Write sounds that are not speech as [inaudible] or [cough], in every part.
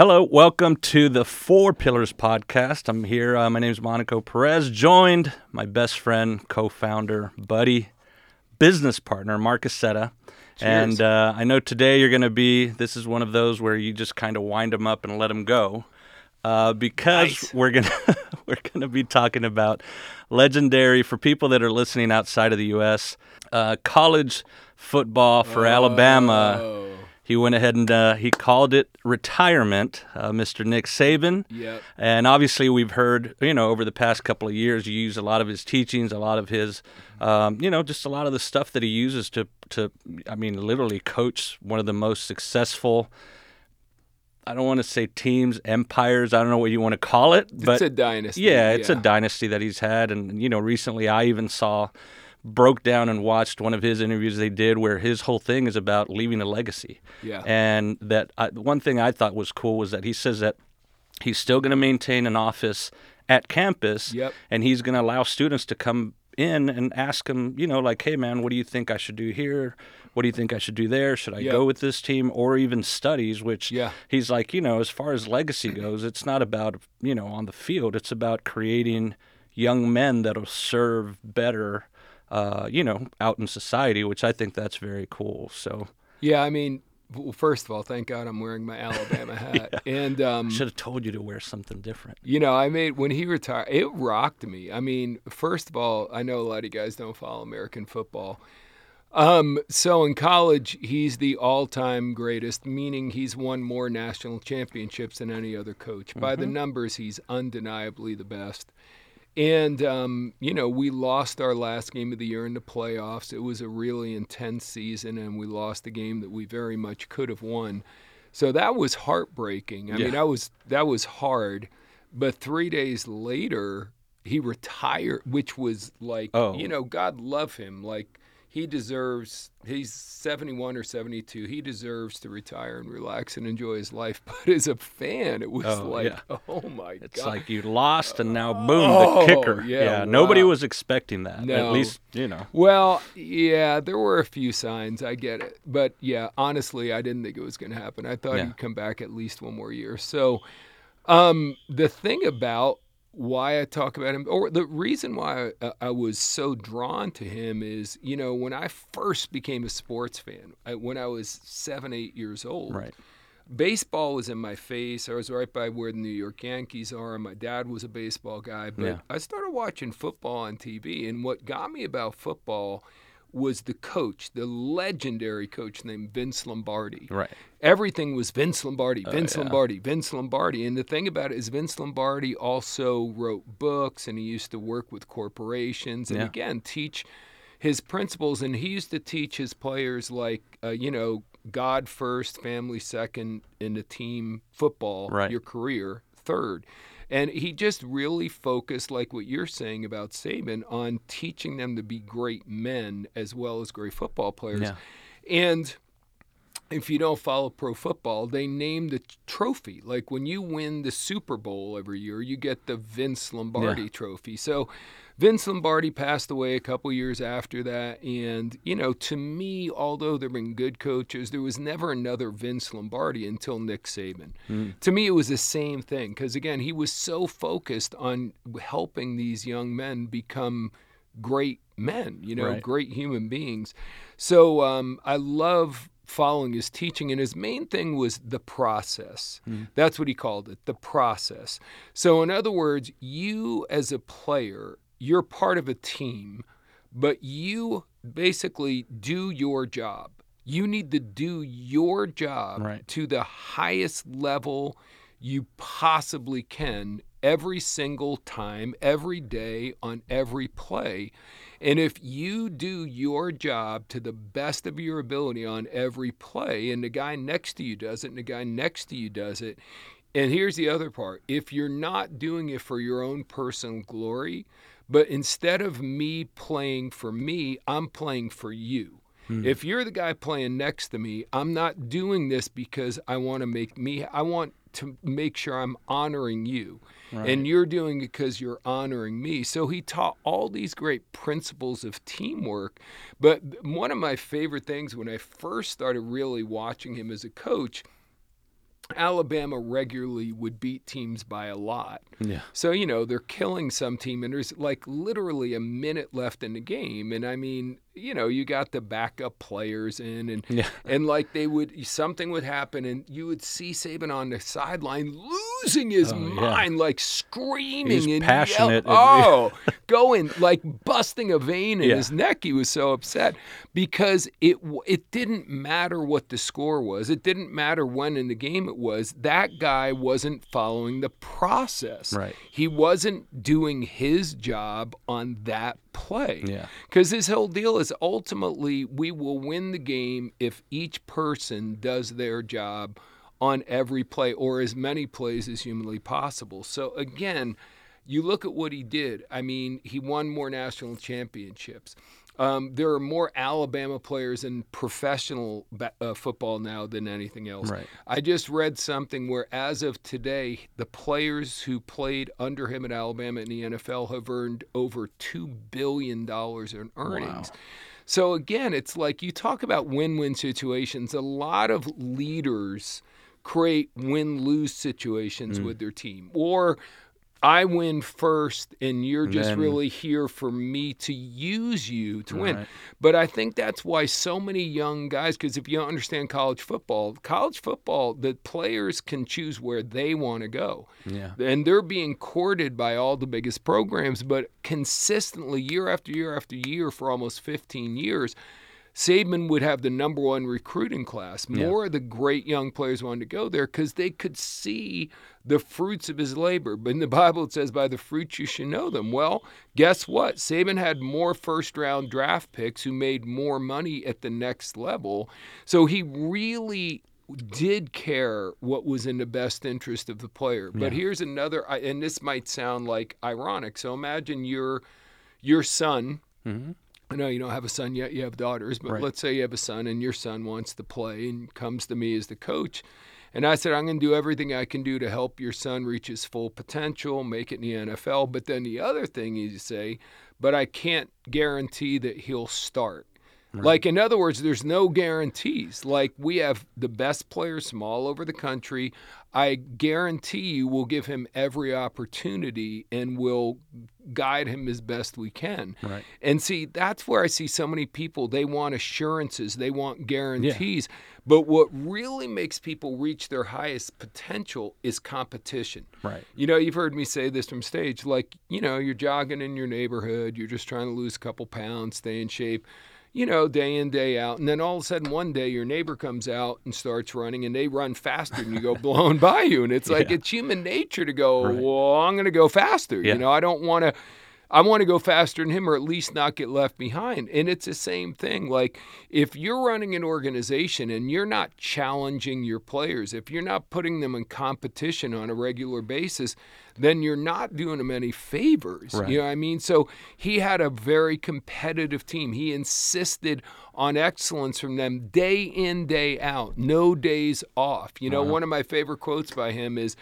Hello, welcome to the Four Pillars podcast. I'm here. Uh, my name is Monico Perez, joined my best friend, co-founder, buddy, business partner, Marc Accetta. And uh, I know today you're going to be. This is one of those where you just kind of wind them up and let them go, uh, because Nice. we're gonna [laughs] we're gonna be talking about legendary for people that are listening outside of the U.S. Uh, college football for Alabama. He went ahead and uh, he called it retirement, uh, Mr. Nick Saban. Yep. And obviously, we've heard, you know, over the past couple of years, you use a lot of his teachings, a lot of his, um, you know, just a lot of the stuff that he uses to, to, I mean, literally coach one of the most successful. I don't want to say teams, empires. I don't know what you want to call it, but it's a dynasty. yeah, it's a dynasty that he's had, and you know, recently I even saw, broke down and watched one of his interviews they did where his whole thing is about leaving a legacy. Yeah. And that I, one thing I thought was cool was that he says that he's still going to maintain an office at campus, Yep. and he's going to allow students to come in and ask him, you know, like, hey man, what do you think I should do here? What do you think I should do there? Should I go with this team or even studies? Which Yeah. he's like, you know, as far as legacy goes, it's not about, you know, on the field. It's about creating young men that'll serve better, uh, you know, out in society, which I think that's very cool. So Yeah, I mean, well, first of all, thank God I'm wearing my Alabama [laughs] hat. And um, should have told you to wear something different. you know, I made when he retired, it rocked me. I mean, first of all, I know a lot of you guys don't follow American football. Um, so in college, he's the all-time greatest, meaning he's won more national championships than any other coach. By the numbers, he's undeniably the best. And um, you know, we lost our last game of the year in the playoffs. It was a really intense season, and we lost a game that we very much could have won. So that was heartbreaking. I mean, that was that was hard. But three days later, he retired, which was like, Oh. you know, God love him. Like he deserves. He's seventy-one or seventy-two. He deserves to retire and relax and enjoy his life. [laughs] But as a fan, it was Oh, like, yeah. oh my god. It's like you lost and now boom, Oh, the kicker. yeah, nobody wow. was expecting that. At least, you know. Well, yeah, there were a few signs. I get it, but yeah, honestly, I didn't think it was going to happen. I thought Yeah. he'd come back at least one more year. So, um, the thing about why I talk about him, or the reason why I, uh, I was so drawn to him, is you know when I first became a sports fan, I, when I was seven, eight years old, Right. baseball was in my face. I was right by where the New York Yankees are. My dad was a baseball guy, but Yeah. I started watching football on TV. And what got me about football was the coach, the legendary coach named Vince Lombardi. Right. Everything was Vince Lombardi, Vince yeah. Lombardi, Vince Lombardi. And the thing about it is, Vince Lombardi also wrote books and he used to work with corporations and Yeah. again teach his principles. And he used to teach his players, like, uh, you know, God first, family second, in the team football, Right. your career third. And he just really focused, like what you're saying about Saban, on teaching them to be great men as well as great football players. Yeah. And if you don't follow pro football, they name the trophy. Like when you win the Super Bowl every year, you get the Vince Lombardi Yeah. trophy. So Vince Lombardi passed away a couple years after that. And, you know, to me, although there have been good coaches, there was never another Vince Lombardi until Nick Saban. To me, it was the same thing because, again, he was so focused on helping these young men become great men, you know, Right. great human beings. So um, I love following his teaching, and his main thing was the process. Mm-hmm. That's what he called it, the process. So, in other words, you as a player, you're part of a team, but you basically do your job. You need to do your job Right. to the highest level you possibly can every single time, every day, on every play. And if you do your job to the best of your ability on every play, and the guy next to you does it, and the guy next to you does it, and here's the other part if you're not doing it for your own personal glory, but instead of me playing for me, I'm playing for you. Hmm. If you're the guy playing next to me, I'm not doing this because I want to make me, I want to make sure I'm honoring you. And you're doing it because you're honoring me. So he taught all these great principles of teamwork. But one of my favorite things when I first started really watching him as a coach, Alabama regularly would beat teams by a lot. Yeah. So, you know, they're killing some team and there's like literally a minute left in the game. And I mean, you know, you got the backup players in and Yeah. [laughs] and like they would something would happen and you would see Saban on the sideline losing his Oh, yeah. mind, like screaming He's and passionate and- Yell- oh, [laughs] going like busting a vein in Yeah. his neck. He was so upset because it it didn't matter what the score was. It didn't matter when in the game it was. That guy wasn't following the process. Right. He wasn't doing his job on that play. Yeah. Because his whole deal is ultimately we will win the game if each person does their job on every play or as many plays as humanly possible. So again, you look at what he did. I mean, he won more national championships. Um, there are more Alabama players in professional uh, football now than anything else. Right. I just read something where, as of today, the players who played under him at Alabama in the NFL have earned over $2 billion in earnings. Wow. So, again, it's like you talk about win win situations. A lot of leaders create win lose situations Mm. with their team. Or I win first, and you're just Then- really here for me to use you to win. Right. But I think that's why so many young guys, because if you don't understand college football, college football, the players can choose where they want to go. Yeah. And they're being courted by all the biggest programs, but consistently, year after year after year, for almost 15 years, Saban would have the number one recruiting class. Yeah. More of the great young players wanted to go there because they could see the fruits of his labor. But in the Bible, it says, by the fruits you should know them. Well, guess what? Saban had more first round draft picks who made more money at the next level. So he really did care what was in the best interest of the player. But Yeah. here's another, and this might sound like ironic. So imagine your your son Mhm. I know you don't have a son yet, you have daughters, but Right. let's say you have a son and your son wants to play and comes to me as the coach. And I said, I'm going to do everything I can do to help your son reach his full potential, make it in the NFL. But then the other thing is you say, but I can't guarantee that he'll start. Like, in other words, there's no guarantees. Like, we have the best players from all over the country. I guarantee you we'll give him every opportunity and we'll guide him as best we can. Right. And see, that's where I see so many people, they want assurances, they want guarantees. But what really makes people reach their highest potential is competition. Right. You know, you've heard me say this from stage like, you know, you're jogging in your neighborhood, you're just trying to lose a couple pounds, stay in shape, you know, day in, day out. And then all of a sudden, one day, your neighbor comes out and starts running, and they run faster, and you go [laughs] blown by you. And it's like, Yeah. it's human nature to go, Right. well, I'm going to go faster. Yeah. You know, I don't want to. I want to go faster than him or at least not get left behind. And it's the same thing. Like if you're running an organization and you're not challenging your players, if you're not putting them in competition on a regular basis, then you're not doing them any favors. Right. You know what I mean? So he had a very competitive team. He insisted on excellence from them day in, day out, no days off. You know, uh-huh. one of my favorite quotes by him is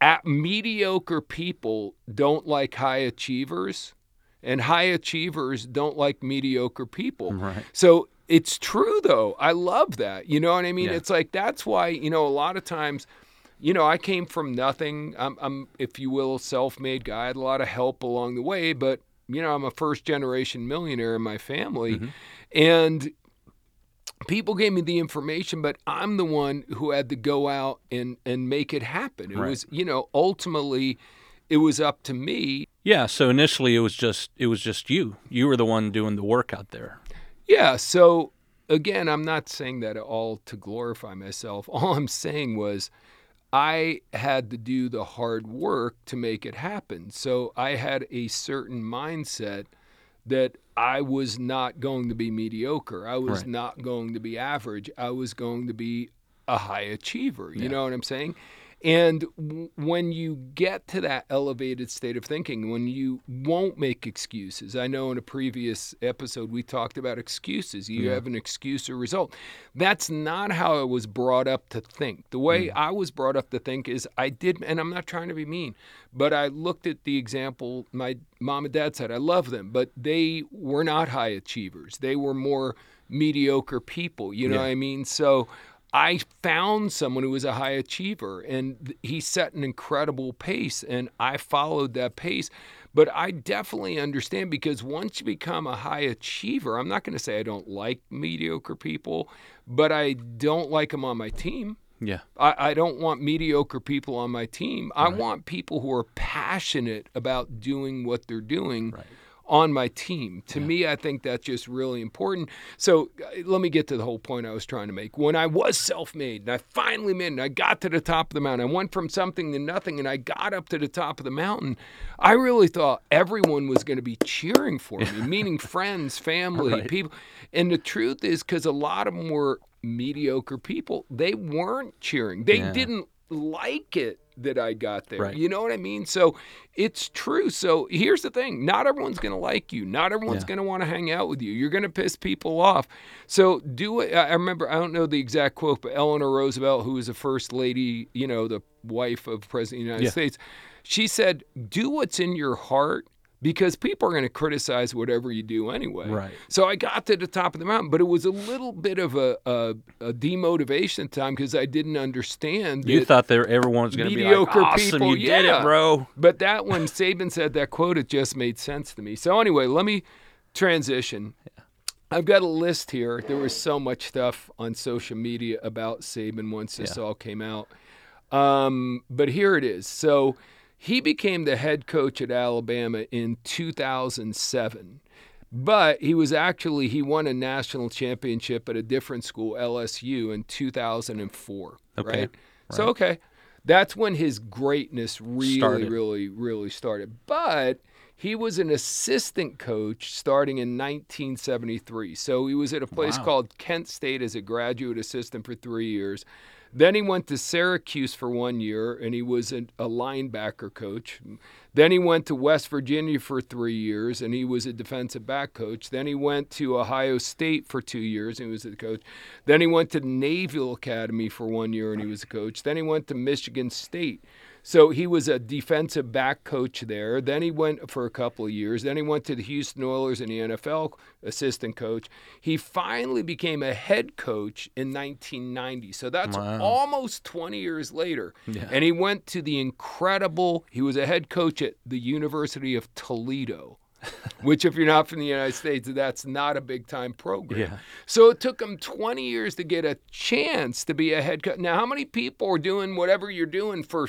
at mediocre people don't like high achievers and high achievers don't like mediocre people. Right. So it's true though. I love that. You know what I mean? Yeah. It's like that's why, you know, a lot of times you know, I came from nothing. I'm, I'm, if you will, a self-made guy. I had a lot of help along the way, but you know, I'm a first-generation millionaire in my family, mm-hmm. and people gave me the information, but I'm the one who had to go out and and make it happen. It Right. was, you know, ultimately, it was up to me. Yeah. So initially, it was just it was just you. You were the one doing the work out there. Yeah. So again, I'm not saying that at all to glorify myself. [laughs] All I'm saying was I had to do the hard work to make it happen. So I had a certain mindset that I was not going to be mediocre. I was Right. not going to be average. I was going to be a high achiever. You Yeah. know what I'm saying? And w- when you get to that elevated state of thinking, when you won't make excuses, I know in a previous episode we talked about excuses. You Yeah. have an excuse or result. That's not how I was brought up to think. The way mm. I was brought up to think is I did, and I'm not trying to be mean, but I looked at the example my mom and dad said. I love them, but they were not high achievers. They were more mediocre people. You know Yeah. what I mean? So I found someone who was a high achiever and he set an incredible pace and I followed that pace. But I definitely understand because once you become a high achiever, I'm not going to say I don't like mediocre people, but I don't like them on my team. Yeah. I, I don't want mediocre people on my team. I want people who are passionate about doing what they're doing Right. On my team. To me, I think that's just really important. So uh, let me get to the whole point I was trying to make. When I was self made and I finally made it, and I got to the top of the mountain, I went from something to nothing and I got up to the top of the mountain, I really thought everyone was going to be cheering for me, [laughs] meaning friends, family, Right. people. And the truth is, because a lot of them were mediocre people, they weren't cheering. They Yeah. didn't like it that I got there. Right. You know what I mean? So it's true. So here's the thing not everyone's going to like you, not everyone's Yeah. going to want to hang out with you. You're going to piss people off. So do it. I remember, I don't know the exact quote, but Eleanor Roosevelt, who was the first lady, you know, the wife of President of the United Yeah. States, she said, do what's in your heart. Because people are going to criticize whatever you do anyway. Right. So I got to the top of the mountain, but it was a little bit of a, a, a demotivation at the time because I didn't understand You that thought there everyone was going to be like, mediocre awesome, people, you did yeah. it, bro. But that when Saban said that quote, it just made sense to me. So anyway, let me transition. I've got a list here. There was so much stuff on social media about Saban once this Yeah. all came out. Um, but here it is. So he became the head coach at Alabama in 2007. But he was actually he won a national championship at a different school, LSU, in 2004. Okay, Right. So okay, that's when his greatness really, Started. really, really started. But he was an assistant coach starting in 1973. So he was at a place Wow. called Kent State as a graduate assistant for three years. Then he went to Syracuse for one year and he was a, linebacker coach. Then he went to West Virginia for three years and he was a defensive back coach. Then he went to Ohio State for two years and he was a coach. Then he went to Naval Academy for one year and he was a coach. Then he went to Michigan State. So he was a defensive back coach there. Then he went for a couple of years. Then he went to the Houston Oilers in the NFL assistant coach. He finally became a head coach in 1990. So that's Wow. almost 20 years later. Yeah. And he went to the incredible, he was a head coach at the University of Toledo. [laughs] Which, if you're not from the United States, that's not a big time program. Yeah. So it took him 20 years to get a chance to be a head coach. Now, how many people are doing whatever you're doing for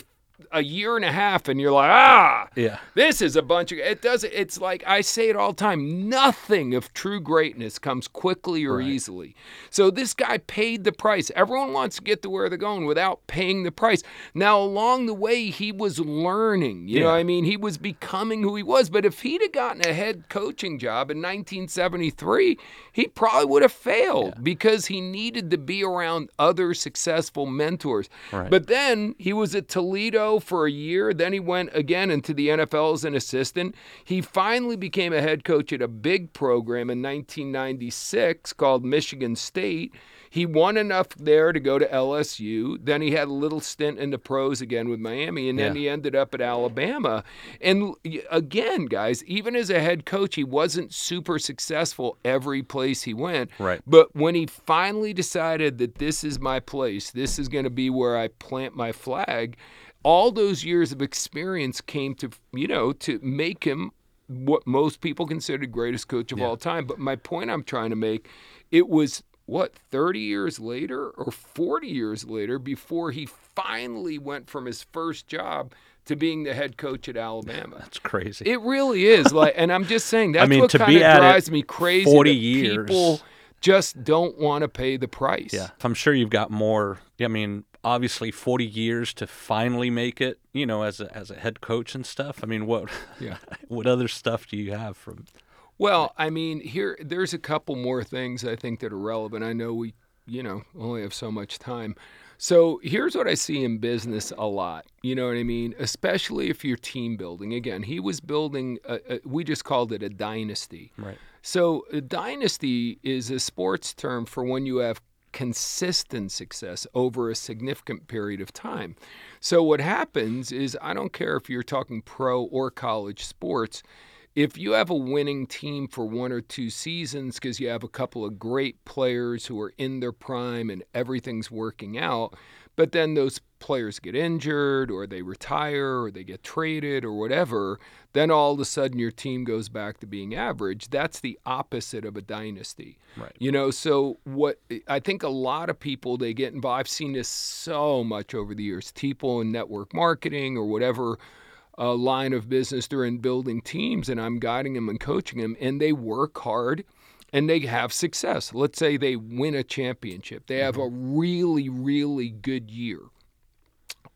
a year and a half and you're like, ah, Yeah. this is a bunch of it does it's like I say it all the time, nothing of true greatness comes quickly or Right. easily. So this guy paid the price. Everyone wants to get to where they're going without paying the price. Now along the way he was learning, you know Yeah. what I mean? He was becoming who he was, but if he'd have gotten a head coaching job in 1973, he probably would have failed because he needed to be around other successful mentors. Right. But then he was at Toledo for a year. Then he went again into the NFL as an assistant. He finally became a head coach at a big program in 1996 called Michigan State. He won enough there to go to LSU. Then he had a little stint in the pros again with Miami, and then Yeah. he ended up at Alabama. And again, guys, even as a head coach, he wasn't super successful every place he went. Right. But when he finally decided that this is my place, this is going to be where I plant my flag, all those years of experience came to, you know, to make him what most people consider the greatest coach of Yeah. all time. But my point I'm trying to make, it was what 30 years later or 40 years later before he finally went from his first job to being the head coach at Alabama. [laughs] That's crazy. It really is like, and I'm just saying [laughs] that's mean, what kind of drives me crazy. 40 that years. people just don't want to pay the price. Yeah. I'm sure you've got more. I mean, obviously 40 years to finally make it, you know, as a as a head coach and stuff. I mean, what Yeah. [laughs] what other stuff do you have from Well, I mean, here there's a couple more things I think that are relevant. I know we, you know, only have so much time. So here's what I see in business a lot. You know what I mean? Especially if you're team building. Again, he was building. A, a, we just called it a dynasty. right? So a dynasty is a sports term for when you have consistent success over a significant period of time. So what happens is I don't care if you're talking pro or college sports, if you have a winning team for one or two seasons because you have a couple of great players who are in their prime and everything's working out, but then those players get injured or they retire or they get traded or whatever, then all of a sudden your team goes back to being average. That's the opposite of a dynasty. Right. You know, so what I think a lot of people they get involved. I've seen this so much over the years. People in network marketing or whatever uh, line of business they're in building teams, and I'm guiding them and coaching them, and they work hard and they have success. Let's say they win a championship, they have a mm-hmm. really, really good year.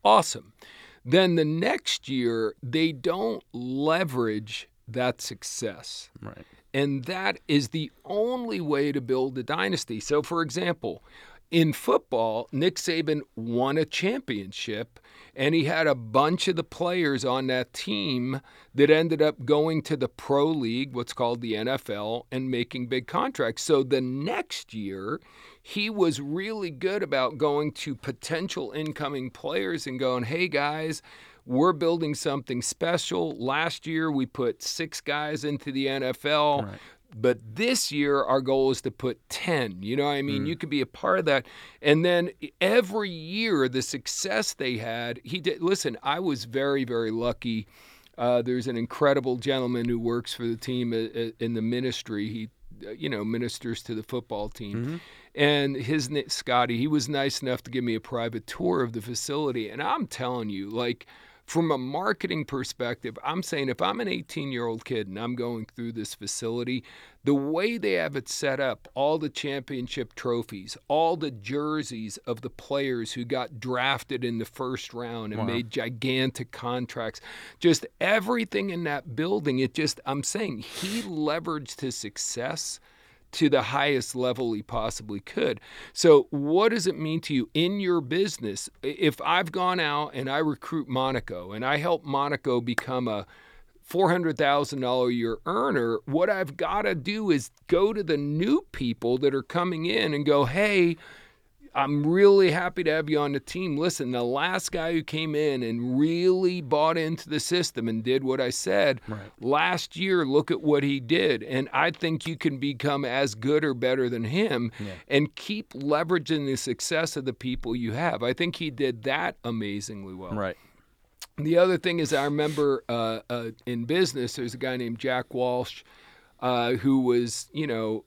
Awesome. Then the next year, they don't leverage that success. Right. And that is the only way to build a dynasty. So, for example, in football, Nick Saban won a championship, and he had a bunch of the players on that team that ended up going to the pro league, what's called the NFL, and making big contracts. So the next year, he was really good about going to potential incoming players and going, hey guys, we're building something special. Last year, we put six guys into the NFL. Right. But this year, our goal is to put 10. You know what I mean? You could be a part of that. And then every year, the success they had, he did. Listen, I was very, very lucky. Uh, there's an incredible gentleman who works for the team uh, uh, in the ministry. He, uh, you know, ministers to the football team. And his Scotty, he was nice enough to give me a private tour of the facility. And I'm telling you, like, from a marketing perspective, I'm saying if I'm an 18 year old kid and I'm going through this facility, the way they have it set up, all the championship trophies, all the jerseys of the players who got drafted in the first round and Wow. made gigantic contracts, just everything in that building, it just, I'm saying he leveraged his success to the highest level he possibly could. So, what does it mean to you in your business? If I've gone out and I recruit Monico and I help Monico become a $400,000 a year earner, what I've got to do is go to the new people that are coming in and go, hey, I'm really happy to have you on the team. Listen, the last guy who came in and really bought into the system and did what I said Right. last year, look at what he did. And I think you can become as good or better than him and keep leveraging the success of the people you have. I think he did that amazingly well. Right. The other thing is, I remember uh, uh, in business, there's a guy named Jack Welch. Uh, who was, you know,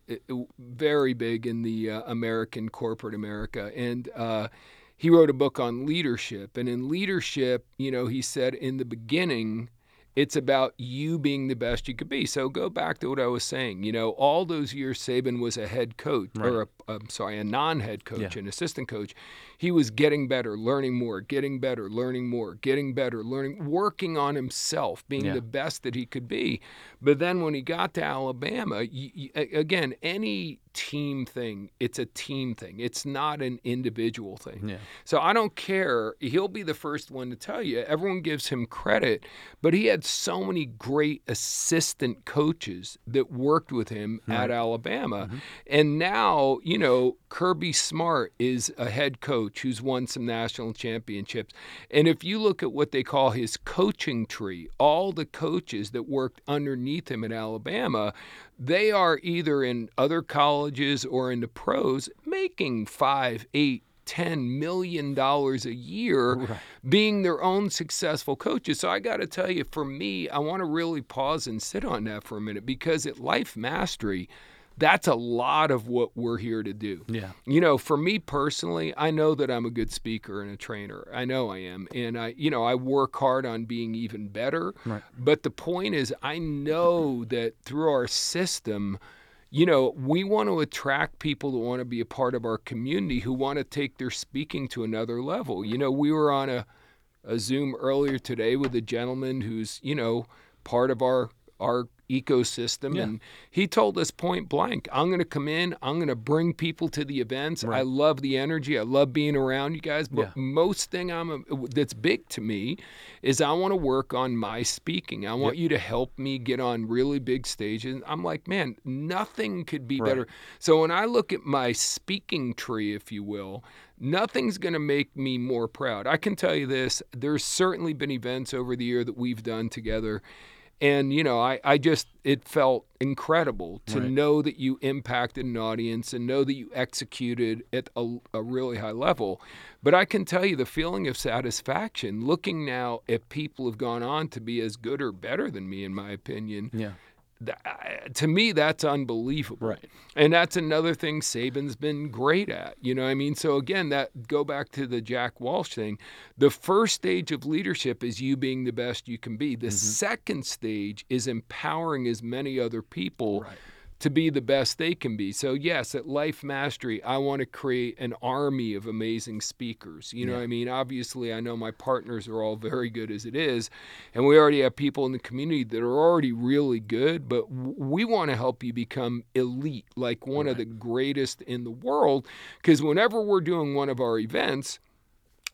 very big in the uh, American corporate America, and uh, he wrote a book on leadership. And in leadership, you know, he said in the beginning, it's about you being the best you could be. So go back to what I was saying. You know, all those years Saban was a head coach, or a, I'm sorry, a non-head coach, Yeah. an assistant coach. He was getting better, learning more, getting better, learning more, getting better, learning, working on himself, being Yeah. the best that he could be. But then when he got to Alabama, y y again, any team thing, it's a team thing. It's not an individual thing. Yeah. So I don't care. He'll be the first one to tell you. Everyone gives him credit, but he had so many great assistant coaches that worked with him at Alabama. Mm-hmm. And now, you know, Kirby Smart is a head coach who's won some national championships. And if you look at what they call his coaching tree, all the coaches that worked underneath him at Alabama, they are either in other colleges or in the pros making five, eight, ten million dollars a year being their own successful coaches. So I got to tell you, for me, I want to really pause and sit on that for a minute because at Life Mastery, that's a lot of what we're here to do. Yeah. You know, for me personally, I know that I'm a good speaker and a trainer. I know I am. And I, you know, I work hard on being even better. Right. But the point is, I know that through our system, you know, we want to attract people that want to be a part of our community who want to take their speaking to another level. You know, we were on a, a Zoom earlier today with a gentleman who's, you know, part of our our ecosystem Yeah. and he told us point blank i'm going to come in i'm going to bring people to the events. I love the energy i love being around you guys but Yeah. most thing i'm that's big to me is i want to work on my speaking. I want you to help me get on really big stages. I'm like man nothing could be Right. better. So when i look at my speaking tree if you will nothing's going to make me more proud. I can tell you this there's certainly been events over the year that we've done together And, you know, I, I just, it felt incredible to Right. know that you impacted an audience and know that you executed at a, a really high level. But I can tell you the feeling of satisfaction looking now at people who've gone on to be as good or better than me, in my opinion. Yeah. I- uh, to me, that's unbelievable. Right. And that's another thing Saban's been great at. You know what I mean? So again, that go back to the Jack Welch thing. The first stage of leadership is you being the best you can be. The mm-hmm. second stage is empowering as many other people Right. To be the best they can be. So yes, at Life Mastery, I want to create an army of amazing speakers. You know what I mean? Obviously, I know my partners are all very good as it is, and we already have people in the community that are already really good, but we want to help you become elite, like one of the greatest in the world because whenever we're doing one of our events,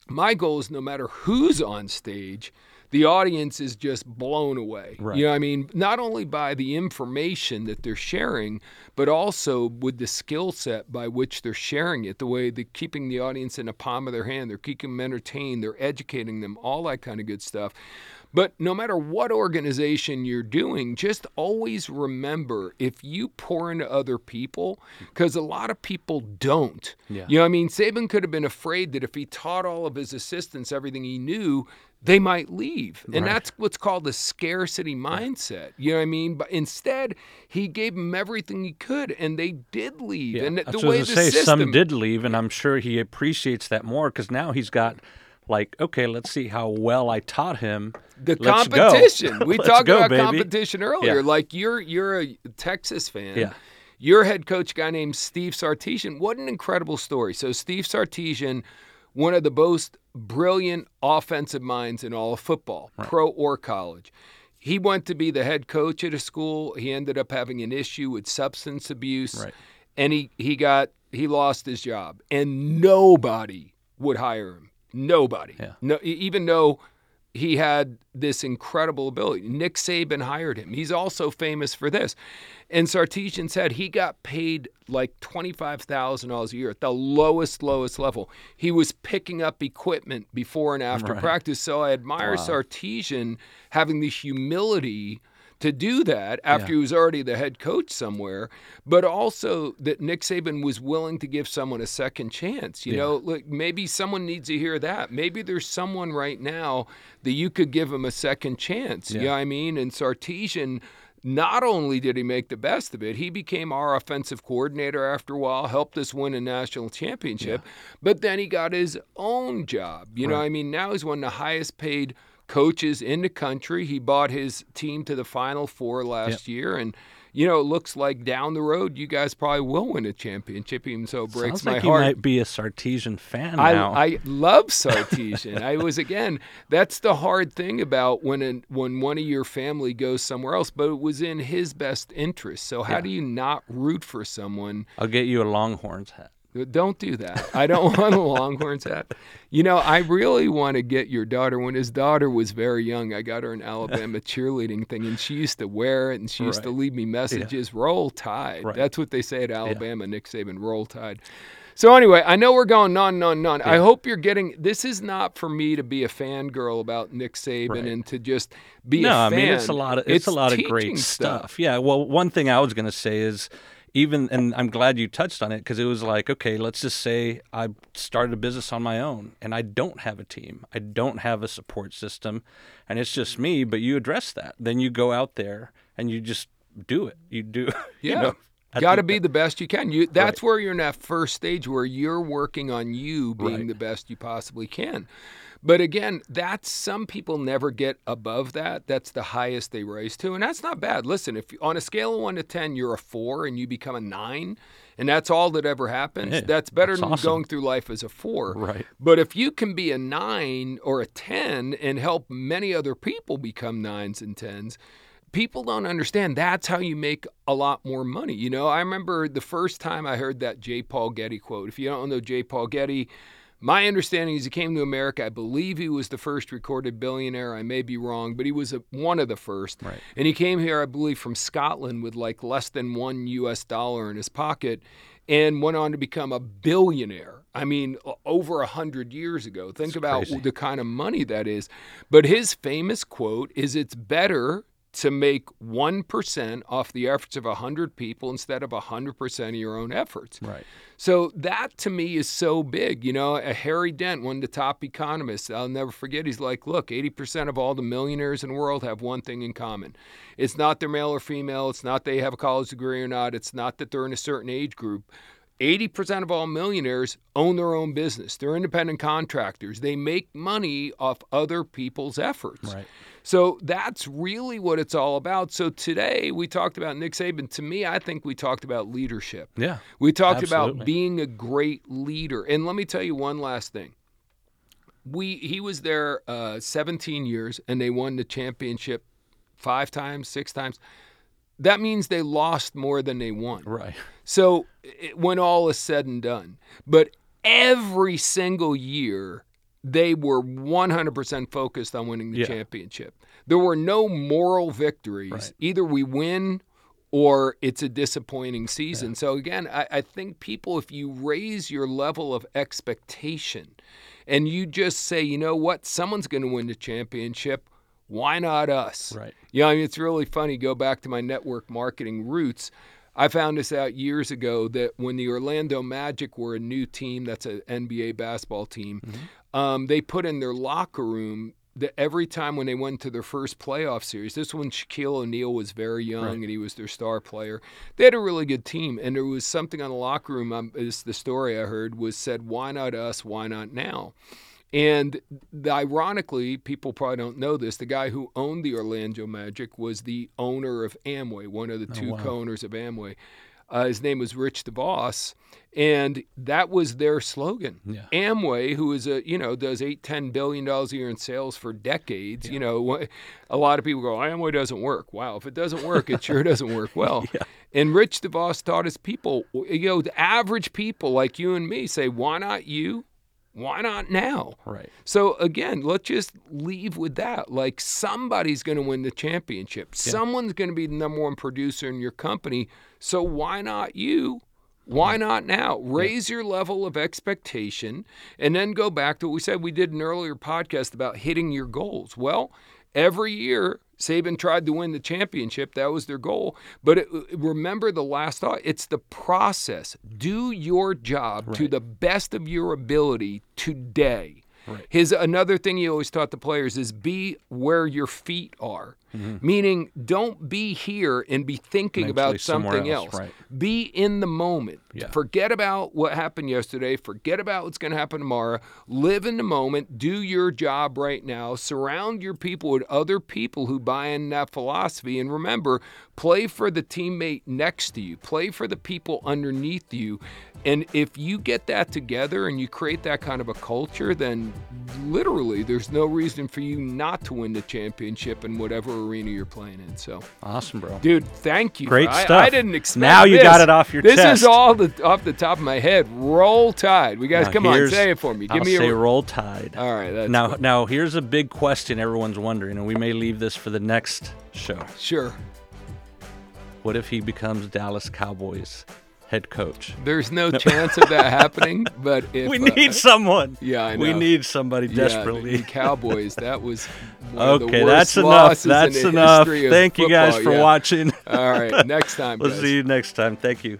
my goal is no matter who's on stage, the audience is just blown away. Right. You know, what I mean, not only by the information that they're sharing, but also with the skill set by which they're sharing it, the way they're keeping the audience in the palm of their hand, they're keeping them entertained, they're educating them, all that kind of good stuff. But no matter what organization you're doing, just always remember if you pour into other people, because a lot of people don't. Yeah. You know what I mean? Saban could have been afraid that if he taught all of his assistants everything he knew, they might leave. And Right. that's what's called the scarcity mindset. You know what I mean? But instead, he gave them everything he could, and they did leave. Yeah. And That's the what I way was the say, system, some did leave, and I'm sure he appreciates that more because now he's got like, okay, let's see how well I taught him. the Let's competition. [laughs] We talked go, about baby. competition earlier. Yeah. Like you're you're a Texas fan. Yeah. Your head coach guy named Steve Sarkisian. What an incredible story. So Steve Sarkisian, one of the most brilliant offensive minds in all of football, pro or college. He went to be the head coach at a school. He ended up having an issue with substance abuse. Right. And he, he got he lost his job. And nobody would hire him. Nobody. Yeah. No even though he had this incredible ability. Nick Saban hired him. He's also famous for this. And Sarkisian said he got paid like $25,000 a year at the lowest, lowest level. He was picking up equipment before and after Right. practice. So I admire Sarkisian having the humility to do that after Yeah. he was already the head coach somewhere, but also that Nick Saban was willing to give someone a second chance. You Yeah. know, look, maybe someone needs to hear that. Maybe there's someone right now that you could give him a second chance. You Yeah. know what I mean? And Sarkisian not only did he make the best of it, he became our offensive coordinator after a while, helped us win a national championship, but then he got his own job. You know what I mean? Now he's one of the highest paid coaches in the country. He bought his team to the Final Four last year, and you know it looks like down the road you guys probably will win a championship. Even so, it breaks Sounds my like heart. you might be a Sarkisian fan I, now. I love [laughs] Sarkisian. I was again. That's the hard thing about when an, when one of your family goes somewhere else, but it was in his best interest. So how Yeah. do you not root for someone? I'll get you a Longhorns hat. Don't do that. I don't want a Longhorns hat. You know, I really want to get your daughter. When his daughter was very young, I got her an Alabama [laughs] cheerleading thing, and she used to wear it, and she used to leave me messages. Roll Tide. Right. That's what they say at Alabama. Nick Saban, roll Tide. So anyway, I know we're going non, non, on. I hope you're getting. This is not for me to be a fangirl about Nick Saban Right. and to just be no, a I fan. mean it's a lot of it's, a lot of great stuff. Yeah. Well, one thing I was going to say is even and I'm glad you touched on it because it was like, okay, let's just say I started a business on my own and I don't have a team. I don't have a support system and it's just me, but you address that. Then you go out there and you just do it. You do [laughs] you Yeah. know, Got to be that- the best you can. You that's where you're in that first stage where you're working on you being Right. the best you possibly can. But again, that's some people never get above that. That's the highest they rise to, and that's not bad. Listen, if on a scale of one to ten, you're a four and you become a nine, and that's all that ever happens. That's better that's than awesome. going through life as a four. Right. But if you can be a nine or a 10 and help many other people become nines and tens, people don't understand that's how you make a lot more money. You know, I remember the first time I heard that J. Paul Getty quote. If you don't know J. Paul Getty, my understanding is he came to America. I believe he was the first recorded billionaire. I may be wrong, but he was a, one of the first. Right. And he came here, I believe, from Scotland with like less than one U.S. dollar in his pocket, and went on to become a billionaire. I mean, over a hundred years ago. Think about crazy. the kind of money that is. But his famous quote is, "It's better." to make 1% off the efforts of 100 people instead of 100% of your own efforts. Right. So that to me is so big. You know, a Harry Dent, one of the top economists, I'll never forget, he's like, look, 80% of all the millionaires in the world have one thing in common. It's not they're male or female, it's not they have a college degree or not, it's not that they're in a certain age group. 80% of all millionaires own their own business. They're independent contractors. They make money off other people's efforts. Right. So that's really what it's all about. So today we talked about Nick Saban. To me, I think we talked about leadership. Yeah. We talked absolutely. about being a great leader. And let me tell you one last thing. We he was there uh, 17 years and they won the championship five times, six times. That means they lost more than they won. Right. So it, when all is said and done, but every single year they were 100% focused on winning the Yeah. championship. There were no moral victories. Right. Either we win or it's a disappointing season. So again, I, I think people, if you raise your level of expectation and you just say, you know what, someone's going to win the championship. Why not us? Right. Yeah, I mean, it's really funny. Go back to my network marketing roots. I found this out years ago that when the Orlando Magic were a new team, that's an NBA basketball team, um, they put in their locker room that every time when they went to their first playoff series, this one Shaquille O'Neal was very young Right. and he was their star player, they had a really good team. And there was something on the locker room, um, is the story I heard, was said, why not us? Why not now? And ironically, people probably don't know this. The guy who owned the Orlando Magic was the owner of Amway, one of the two wow. co-owners of Amway. Uh, his name was Rich DeVos, and that was their slogan. Yeah. Amway, who is a you know does eight ten billion dollars a year in sales for decades. You know, a lot of people go, Amway doesn't work. Wow, if it doesn't work, it sure doesn't work [laughs] well. And Rich DeVos taught his people, you know, the average people like you and me say, why not you? Why not now? Right. So again, let's just leave with that. Like somebody's going to win the championship. Someone's going to be the number one producer in your company. So why not you? Why not now? Raise your level of expectation and then go back to what we said we did an earlier podcast about hitting your goals. Well, every year Saban tried to win the championship. That was their goal. But it, remember the last thought it's the process. Do your job to the best of your ability today. Right. His another thing he always taught the players is be where your feet are. Mm-hmm. Meaning don't be here and be thinking about something else, else. right. Be in the moment. Yeah. Forget about what happened yesterday. Forget about what's going to happen tomorrow. Live in the moment. Do your job right now. Surround your people with other people who buy in that philosophy. And remember, play for the teammate next to you, play for the people underneath you. And if you get that together and you create that kind of a culture, then literally there's no reason for you not to win the championship in whatever arena you're playing in. So. Awesome, bro. Dude, thank you. Great I, stuff. I didn't expect Now you this. got it off your this chest. is all the, off the top of my head. Roll Tide. We guys, Now come on, say it for me. Give I'll me say a. roll tide. all right, that's now, cool. now here's a big question everyone's wondering, and we may leave this for the next show. sure. What if he becomes Dallas Cowboys head coach? There's no chance of that happening, [laughs] but if we uh, need someone. yeah, I We need somebody Yeah, the- desperately. the Cowboys. That was [laughs] one of the okay, worst that's enough. losses in That's the enough. history of Thank you guys for yeah. watching. All right, [laughs] next time. we'll guys. see you next time. Thank you.